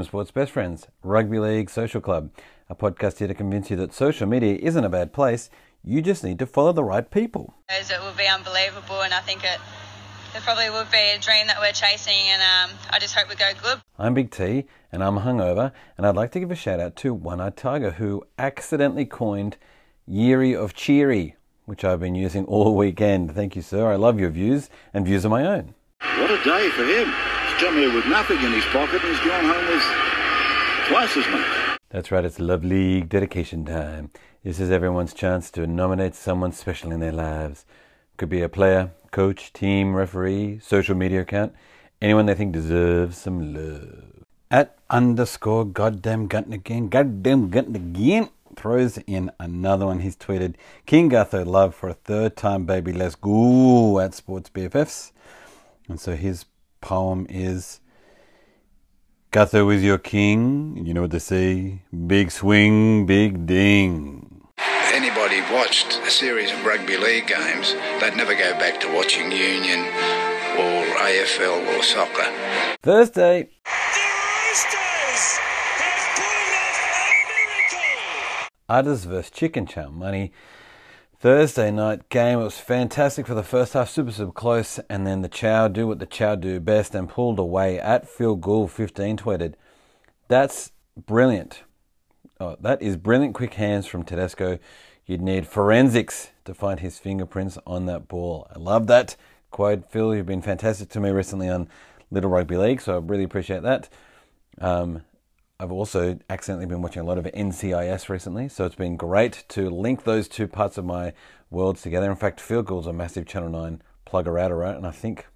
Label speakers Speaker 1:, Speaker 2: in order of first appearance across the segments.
Speaker 1: Hello and welcome to Sports Best Friends, Rugby League Social Club, a podcast here to convince you that social media isn't a bad place. You just need to follow the right people.
Speaker 2: It will be unbelievable, and I think it, it probably would be a dream that we're chasing, and um, I just hope we go good.
Speaker 1: I'm Big T and I'm hungover, and I'd like to give a shout out to One Eyed Tiger who accidentally coined Yeary of Cheery, which I've been using all weekend. Thank you, sir. I love your views, and views of my own.
Speaker 3: What a day for him. He's come here with nothing in his pocket and he's gone home with twice as much.
Speaker 1: That's right, it's Love League dedication time. This is everyone's chance to nominate someone special in their lives. Could be a player, coach, team, referee, social media account, anyone they think deserves some love. At underscore goddamn Gunton again, goddamn Gunton again, throws in another one. He's tweeted, King Gutho love for a third time, baby, let's go at Sports BFFs. And so his poem is Gutho is your king. You know what they say? Big swing, big ding.
Speaker 4: If anybody watched a series of rugby league games, they'd never go back to watching Union or AFL or soccer.
Speaker 1: Thursday,
Speaker 5: The Roosters have pulled off a miracle.
Speaker 1: Udders vs Chicken Chow Money. Thursday night game. It was fantastic for the first half, super, super close. And then the Chow do what the Chow do best and pulled away at Phil Gould, 15 tweeted. That's brilliant. Oh, that is brilliant quick hands from Tedesco. You'd need forensics to find his fingerprints on that ball. I love that. Quote, Phil, you've been fantastic to me recently on Little Rugby League, so I really appreciate that. Um, I've also accidentally been watching a lot of NCIS recently, so it's been great to link those two parts of my worlds together. In fact, Phil Gould's a massive Channel 9 plugger outer, right? And I think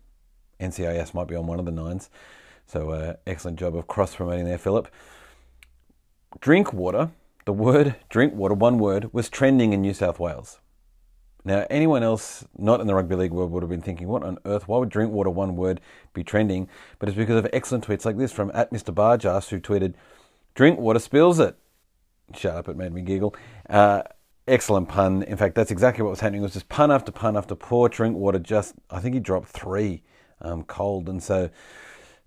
Speaker 1: NCIS might be on one of the nines. So, uh, excellent job of cross promoting there, Philip. Drink water, the word drink water, one word, was trending in New South Wales. Now, anyone else not in the rugby league world would have been thinking, what on earth? Why would drink water, one word, be trending? But it's because of excellent tweets like this from at Mr. Barjas, who tweeted, Drink water spills it. Shut up, it made me giggle. Uh, excellent pun. In fact, that's exactly what was happening. It was just pun after pun after poor drink water. Just, I think he dropped three um, cold. And so,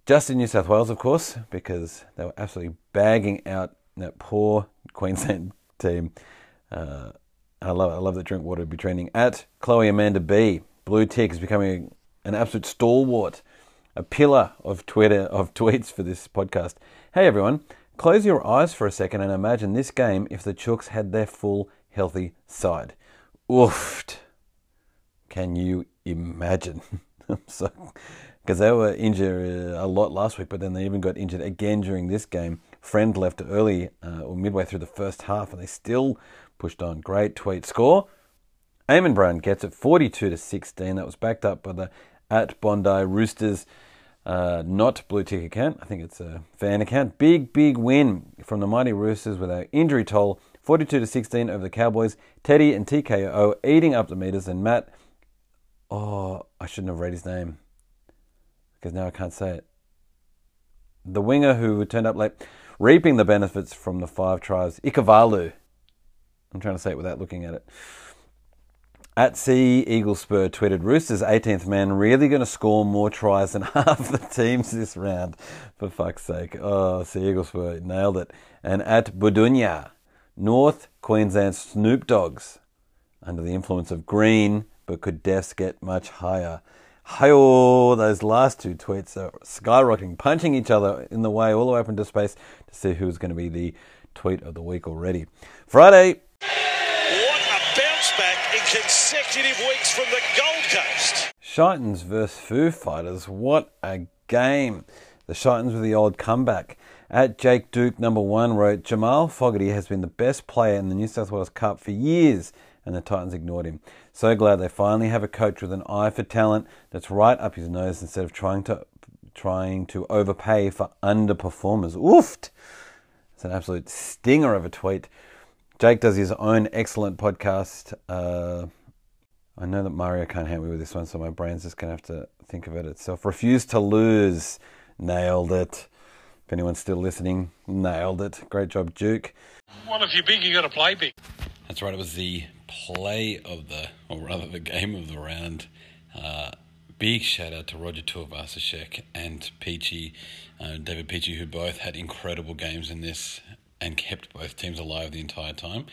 Speaker 1: just in New South Wales, of course, because they were absolutely bagging out that poor Queensland team. Uh, I love it. I love that drink water be trending. At Chloe Amanda B, blue tick is becoming an absolute stalwart, a pillar of Twitter of tweets for this podcast. Hey everyone, close your eyes for a second and imagine this game if the Chooks had their full healthy side. Oofed. Can you imagine? so, because they were injured uh, a lot last week, but then they even got injured again during this game. Friend left early uh, or midway through the first half, and they still pushed on. Great tweet score. Eamon Brown gets it 42 to 16. That was backed up by the at Bondi Roosters, uh, not blue tick account. I think it's a fan account. Big, big win from the mighty Roosters with our injury toll 42 to 16 over the Cowboys. Teddy and TKO eating up the meters, and Matt. Oh, I shouldn't have read his name because now I can't say it. The winger who turned up late, reaping the benefits from the five tries. Ikuvalu. I'm trying to say it without looking at it. At Sea Eagle Spur tweeted, Roosters 18th man really going to score more tries than half the teams this round. For fuck's sake. Oh, Sea Eagle Spur nailed it. And at Budunya, North Queensland Snoop Dogs under the influence of green, but could deaths get much higher? Hi-oh, those last two tweets are skyrocketing, punching each other in the way all the way up into space to see who's going to be the tweet of the week already. Friday,
Speaker 5: What a bounce back in consecutive weeks from the Gold Coast.
Speaker 1: Shitans versus Foo Fighters. What a game. The Shitans with the old comeback. At Jake Duke, number one, wrote Jamal Fogarty has been the best player in the New South Wales Cup for years, and the Titans ignored him. So glad they finally have a coach with an eye for talent that's right up his nose instead of trying to trying to overpay for underperformers. Oofed! It's an absolute stinger of a tweet. Jake does his own excellent podcast. Uh, I know that Mario can't help me with this one, so my brain's just going to have to think of it itself. Refuse to lose. Nailed it. If anyone's still listening, nailed it. Great job, Duke.
Speaker 6: Well, if you're big, you got to play big.
Speaker 1: That's right. It was the play of the, or rather, the game of the round. Uh, big shout out to Roger Tuivasa-Sheck and Peachy, uh, David Peachy, who both had incredible games in this and kept both teams alive the entire time.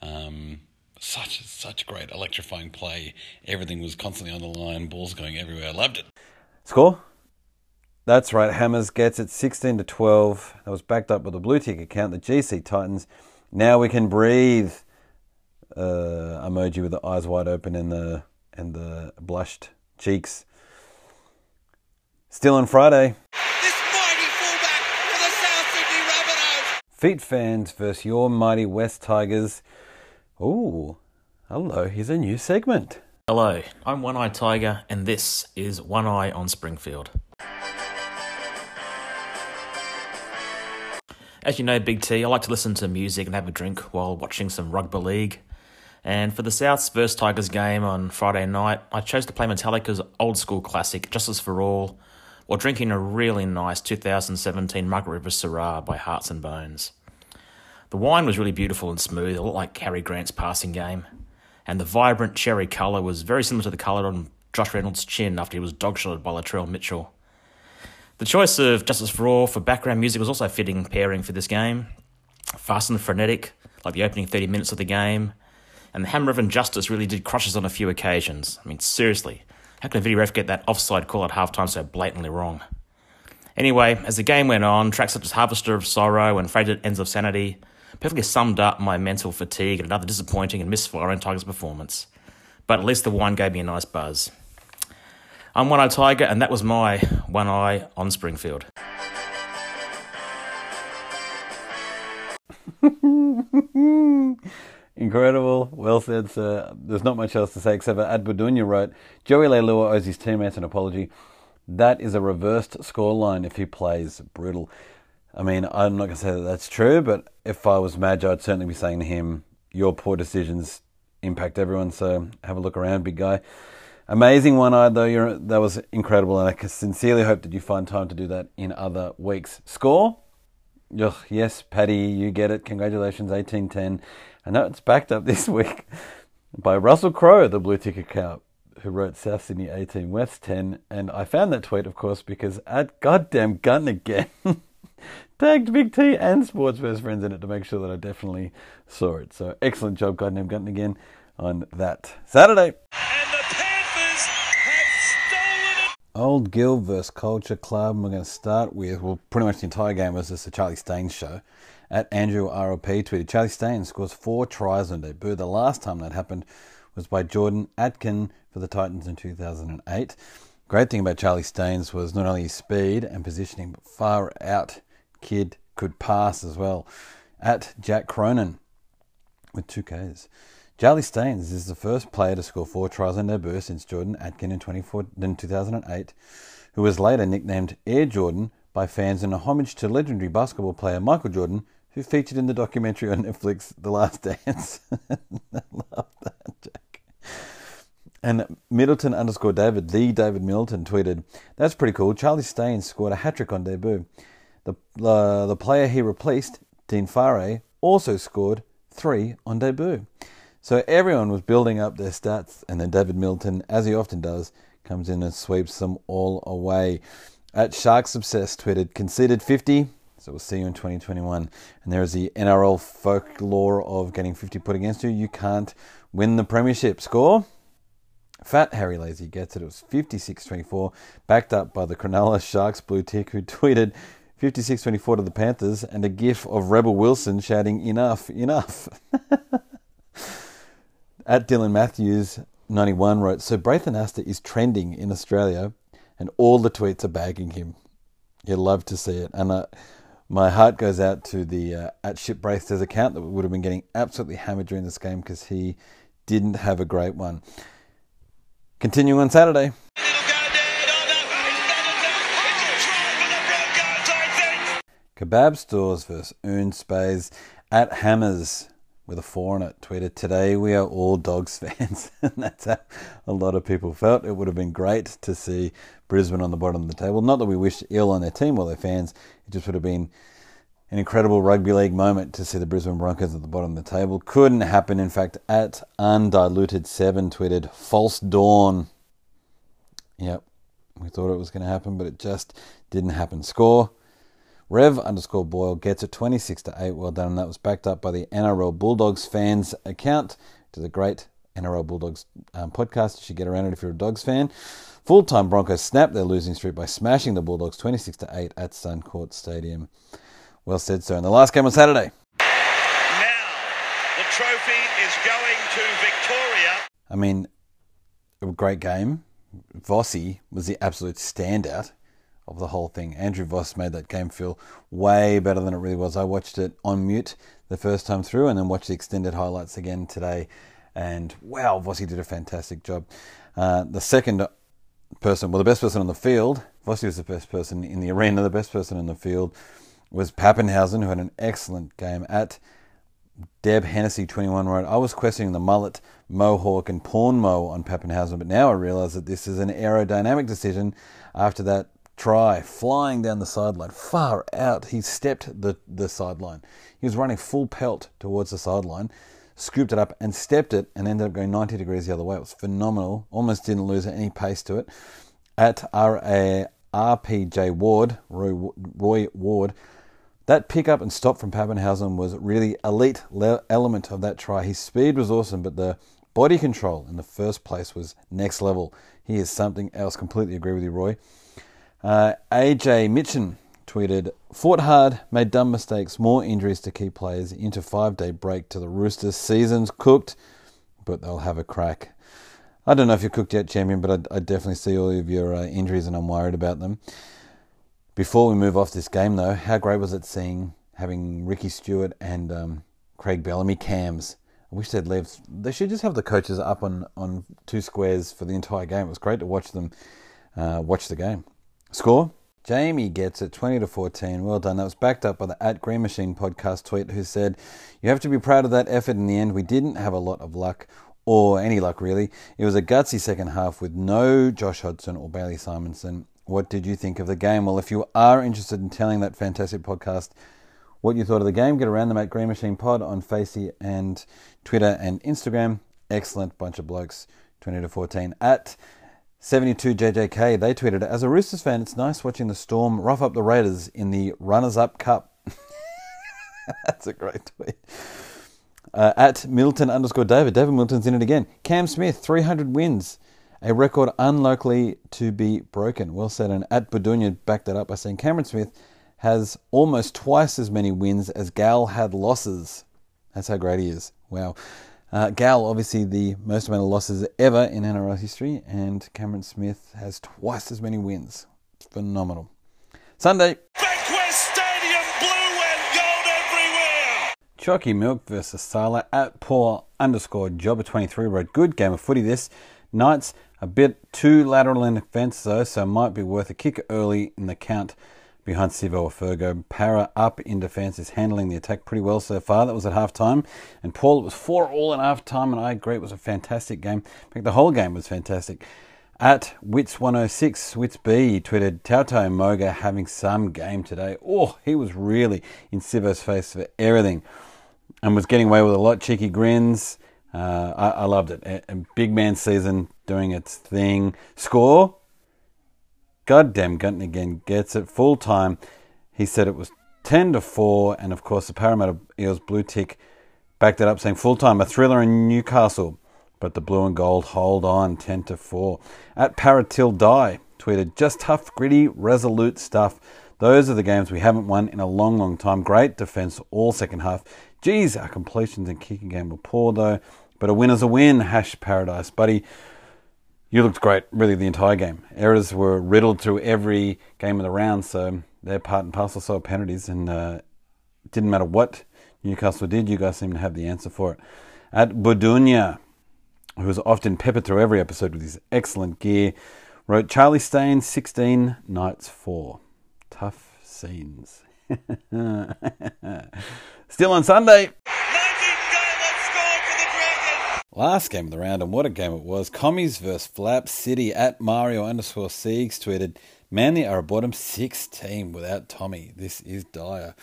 Speaker 1: Um, such such great electrifying play. Everything was constantly on the line, balls going everywhere. I loved it. Score? That's right. Hammers gets it 16 to 12. That was backed up with a blue tick account. The GC Titans. Now we can breathe. Uh, emoji with the eyes wide open and the and the blushed cheeks. Still on Friday.
Speaker 7: This mighty fullback for the South Sydney Rabbitohs.
Speaker 1: Feet fans versus your mighty West Tigers. Ooh, hello. Here's a new segment.
Speaker 8: Hello, I'm One Eye Tiger, and this is One Eye on Springfield. As you know, Big T, I like to listen to music and have a drink while watching some rugby league. And for the Souths vs Tigers game on Friday night, I chose to play Metallica's old school classic, Justice for All, while drinking a really nice 2017 Margaret River Syrah by Hearts and Bones. The wine was really beautiful and smooth, a lot like Harry Grant's passing game. And the vibrant cherry colour was very similar to the colour on Josh Reynolds' chin after he was dogshotted by Latrell Mitchell. The choice of Justice for All for background music was also a fitting pairing for this game. Fast and frenetic, like the opening 30 minutes of the game. And the Hammer of Injustice really did crushes on a few occasions. I mean, seriously, how can a video ref get that offside call at halftime so blatantly wrong? Anyway, as the game went on, tracks such as Harvester of Sorrow and Frayed Ends of Sanity perfectly summed up my mental fatigue and another disappointing and misfiring Tigers performance. But at least the wine gave me a nice buzz. I'm One Eye Tiger, and that was my One Eye on Springfield.
Speaker 1: Incredible. Well said, sir. There's not much else to say except that Adbudunya wrote Joey Leilua owes his teammates an apology. That is a reversed scoreline if he plays brutal. I mean, I'm not going to say that that's true, but if I was Madge, I'd certainly be saying to him, Your poor decisions impact everyone, so have a look around, big guy. Amazing one eyed, though. You're, that was incredible, and I sincerely hope that you find time to do that in other weeks. Score? Ugh, yes, Paddy, you get it. Congratulations, 1810. I know it's backed up this week by Russell Crowe, the blue ticket count, who wrote South Sydney 18, West 10. And I found that tweet, of course, because at goddamn gun again tagged Big T and Sports Best Friends in it to make sure that I definitely saw it. So excellent job, goddamn Gunton again on that Saturday.
Speaker 5: And the Panthers have stolen it.
Speaker 1: Old Guild versus Culture Club. We're going to start with, well, pretty much the entire game was just a Charlie Staines show. At Andrew RLP tweeted, Charlie Staines scores four tries on debut. The last time that happened was by Jordan Atkin for the Titans in 2008. Great thing about Charlie Staines was not only his speed and positioning, but far out kid could pass as well. At Jack Cronin with two Ks. Charlie Staines is the first player to score four tries on debut since Jordan Atkin in, in 2008, who was later nicknamed Air Jordan by fans in a homage to legendary basketball player Michael Jordan, who featured in the documentary on Netflix, The Last Dance. I love that, Jack. And Middleton underscore David, the David Middleton, tweeted, That's pretty cool. Charlie Staines scored a hat trick on debut. The, uh, the player he replaced, Dean Whare, also scored three on debut. So everyone was building up their stats, and then David Middleton, as he often does, comes in and sweeps them all away. At Sharks Obsessed tweeted, conceded 50, so we'll see you in 2021. And there is the NRL folklore of getting 50 put against you. You can't win the premiership. Score? Fat Harry Lazy gets it. It was 56 24, backed up by the Cronulla Sharks blue tick, who tweeted 56 24 to the Panthers and a gif of Rebel Wilson shouting, Enough, enough. At Dylan Matthews 91 wrote, So Braith Anasta is trending in Australia and all the tweets are bagging him. You'd love to see it. And uh, my heart goes out to the uh, at Shipbraith's account that would have been getting absolutely hammered during this game because he didn't have a great one. Continuing on Saturday. Kebab stores versus Earn Spays at Hammers with a four on it. Tweeted today we are all dogs fans, and that's how a lot of people felt. It would have been great to see Brisbane on the bottom of the table. Not that we wish ill on their team or their fans. It just would have been an incredible rugby league moment to see the Brisbane Broncos at the bottom of the table. Couldn't happen. In fact, at undiluted seven tweeted false dawn. Yep, We thought it was going to happen, but it just didn't happen. Score Rev underscore Boyle gets it 26 to 8. Well done. And that was backed up by the NRL Bulldogs fans account to the great NRL Bulldogs um, podcast. You should get around it if you're a Dogs fan. Full time Broncos snap their losing streak by smashing the Bulldogs 26 to 8 at Suncorp Stadium. Well said, sir. And the last game on Saturday.
Speaker 5: Now, the trophy is going to Victoria.
Speaker 1: I mean, a great game. Vossi was the absolute standout of the whole thing. Andrew Voss made that game feel way better than it really was. I watched it on mute the first time through and then watched the extended highlights again today. And wow, Vossi did a fantastic job. Uh, the second person, well, the best person on the field, Vossi was the best person in the arena, the best person in the field was Papenhuyzen, who had an excellent game at Deb Hennessy 21 wrote, I was questioning the mullet, mohawk, and porn mo on Papenhuyzen, but now I realise that this is an aerodynamic decision after that try, flying down the sideline, far out. He stepped the, the sideline. He was running full pelt towards the sideline, scooped it up and stepped it, and ended up going 90 degrees the other way. It was phenomenal. Almost didn't lose any pace to it. At R- RPJ Ward, Roy, Roy Ward, that pick up and stop from Papenhuyzen was really elite le- element of that try. His speed was awesome, but the body control in the first place was next level. He is something else. Completely agree with you, Roy. Uh, AJ Mitchin tweeted, fought hard, made dumb mistakes, more injuries to key players into five day break to the Roosters. Season's cooked, but they'll have a crack. I don't know if you're cooked yet, champion, but I, I definitely see all of your uh, injuries and I'm worried about them. Before we move off this game, though, how great was it seeing having Ricky Stuart and um, Craig Bellamy cams? I wish they'd. They should just have the coaches up on, on two squares for the entire game. It was great to watch them uh, watch the game. Score? Jamie gets it 20 to 14. Well done. That was backed up by the at Green Machine podcast tweet who said, You have to be proud of that effort in the end. We didn't have a lot of luck or any luck really. It was a gutsy second half with no Josh Hodgson or Bailey Simonsson. What did you think of the game? Well, if you are interested in telling that fantastic podcast what you thought of the game, get around them at Green Machine Pod on Facey and Twitter and Instagram. Excellent bunch of blokes. 20 to 14 at 72JJK, they tweeted, As a Roosters fan, it's nice watching the Storm rough up the Raiders in the Runners Up Cup. That's a great tweet. Uh, at Middleton underscore David, David Middleton's in it again. Cam Smith, 300 wins, a record unlikely to be broken. Well said. And at Budunya backed that up by saying Cameron Smith has almost twice as many wins as Gal had losses. That's how great he is. Wow. Uh, Gal, obviously the most amount of losses ever in NRL history, and Cameron Smith has twice as many wins. Phenomenal. Sunday.
Speaker 5: Bankwest Stadium, blue and gold everywhere.
Speaker 1: Chalky Milk versus Sala at Paul underscore Jobber23 wrote, Good game of footy this. Knights a bit too lateral in defence though, so might be worth a kick early in the count behind Sivo Fergo. Para up in defence is handling the attack pretty well so far. That was at half time. And Paul, it was 4 all at half time, and I agree, it was a fantastic game. In fact, the whole game was fantastic. At Wits106, Wits B tweeted Tautau Moga having some game today. Oh, he was really in Sivo's face for everything and was getting away with a lot. Cheeky grins. Uh, I, I, loved it. A, a big man season doing its thing. Score goddamn again gets it full time. He said it was 10 to 4, and of course, the Parramatta Eels blue tick backed it up, saying full time, a thriller in Newcastle. But the blue and gold hold on 10 to 4. At Paratil Die tweeted, just tough, gritty, resolute stuff. Those are the games we haven't won in a long, long time. Great defence all second half. Geez, our completions and kicking game were poor though. But a win is a win. Hash paradise, buddy. You looked great, really, the entire game. Errors were riddled through every game of the round, so they're part and parcel so penalties, and uh, didn't matter what Newcastle did, you guys seem to have the answer for it. At Budunya, who was often peppered through every episode with his excellent gear, wrote Charlie Stain, 16, Knights 4. Tough scenes. Still on Sunday. Last game of the round, and what a game it was. Commies versus Flap City at Mario underscore Siegs tweeted, Manly are a bottom six team without Tommy. This is dire.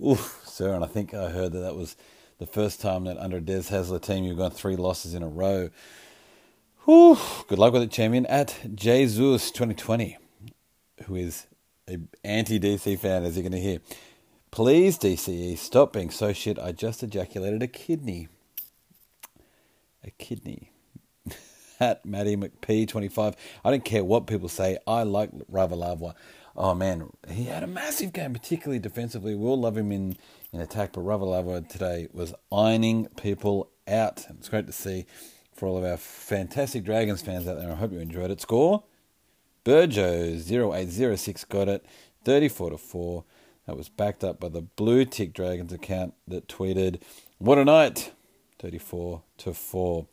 Speaker 1: Ooh, sir, and I think I heard that that was the first time that under a Des Hasler team you've got three losses in a row. Whew, good luck with it, champion. At Jesus 2020, who is a anti DC fan, as you're going to hear. Please, DCE, stop being so shit. I just ejaculated a kidney. A kidney. At Matty McP25. I don't care what people say. I like Ravalawa. Oh man, he had a massive game, particularly defensively. We all love him in, in attack, but Ravalawa today was ironing people out. It's great to see for all of our fantastic Dragons fans out there. I hope you enjoyed it. Score Burjo0806 got it 34 to 4. That was backed up by the Blue Tick Dragons account that tweeted, What a night! 34 to 4.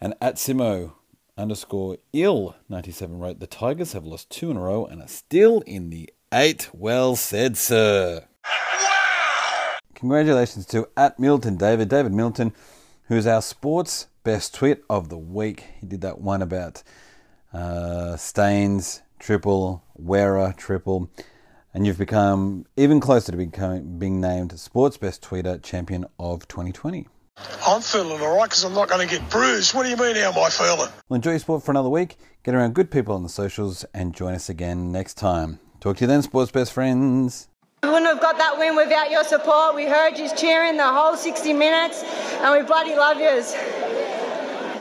Speaker 1: And at Simo underscore ill 97 wrote, The Tigers have lost two in a row and are still in the eight. Well said, sir. Congratulations to at Middleton David, David Middleton, who's our sports best tweet of the week. He did that one about uh, Staines, triple, Wearer, triple and you've become even closer to becoming, being named Sports Best Tweeter Champion of 2020.
Speaker 6: I'm feeling all right because I'm not going to get bruised. What do you mean, how am I feeling?
Speaker 1: Well, enjoy your sport for another week. Get around good people on the socials and join us again next time. Talk to you then, Sports Best friends.
Speaker 9: We wouldn't have got that win without your support. We heard you cheering the whole 60 minutes, and we bloody love yous.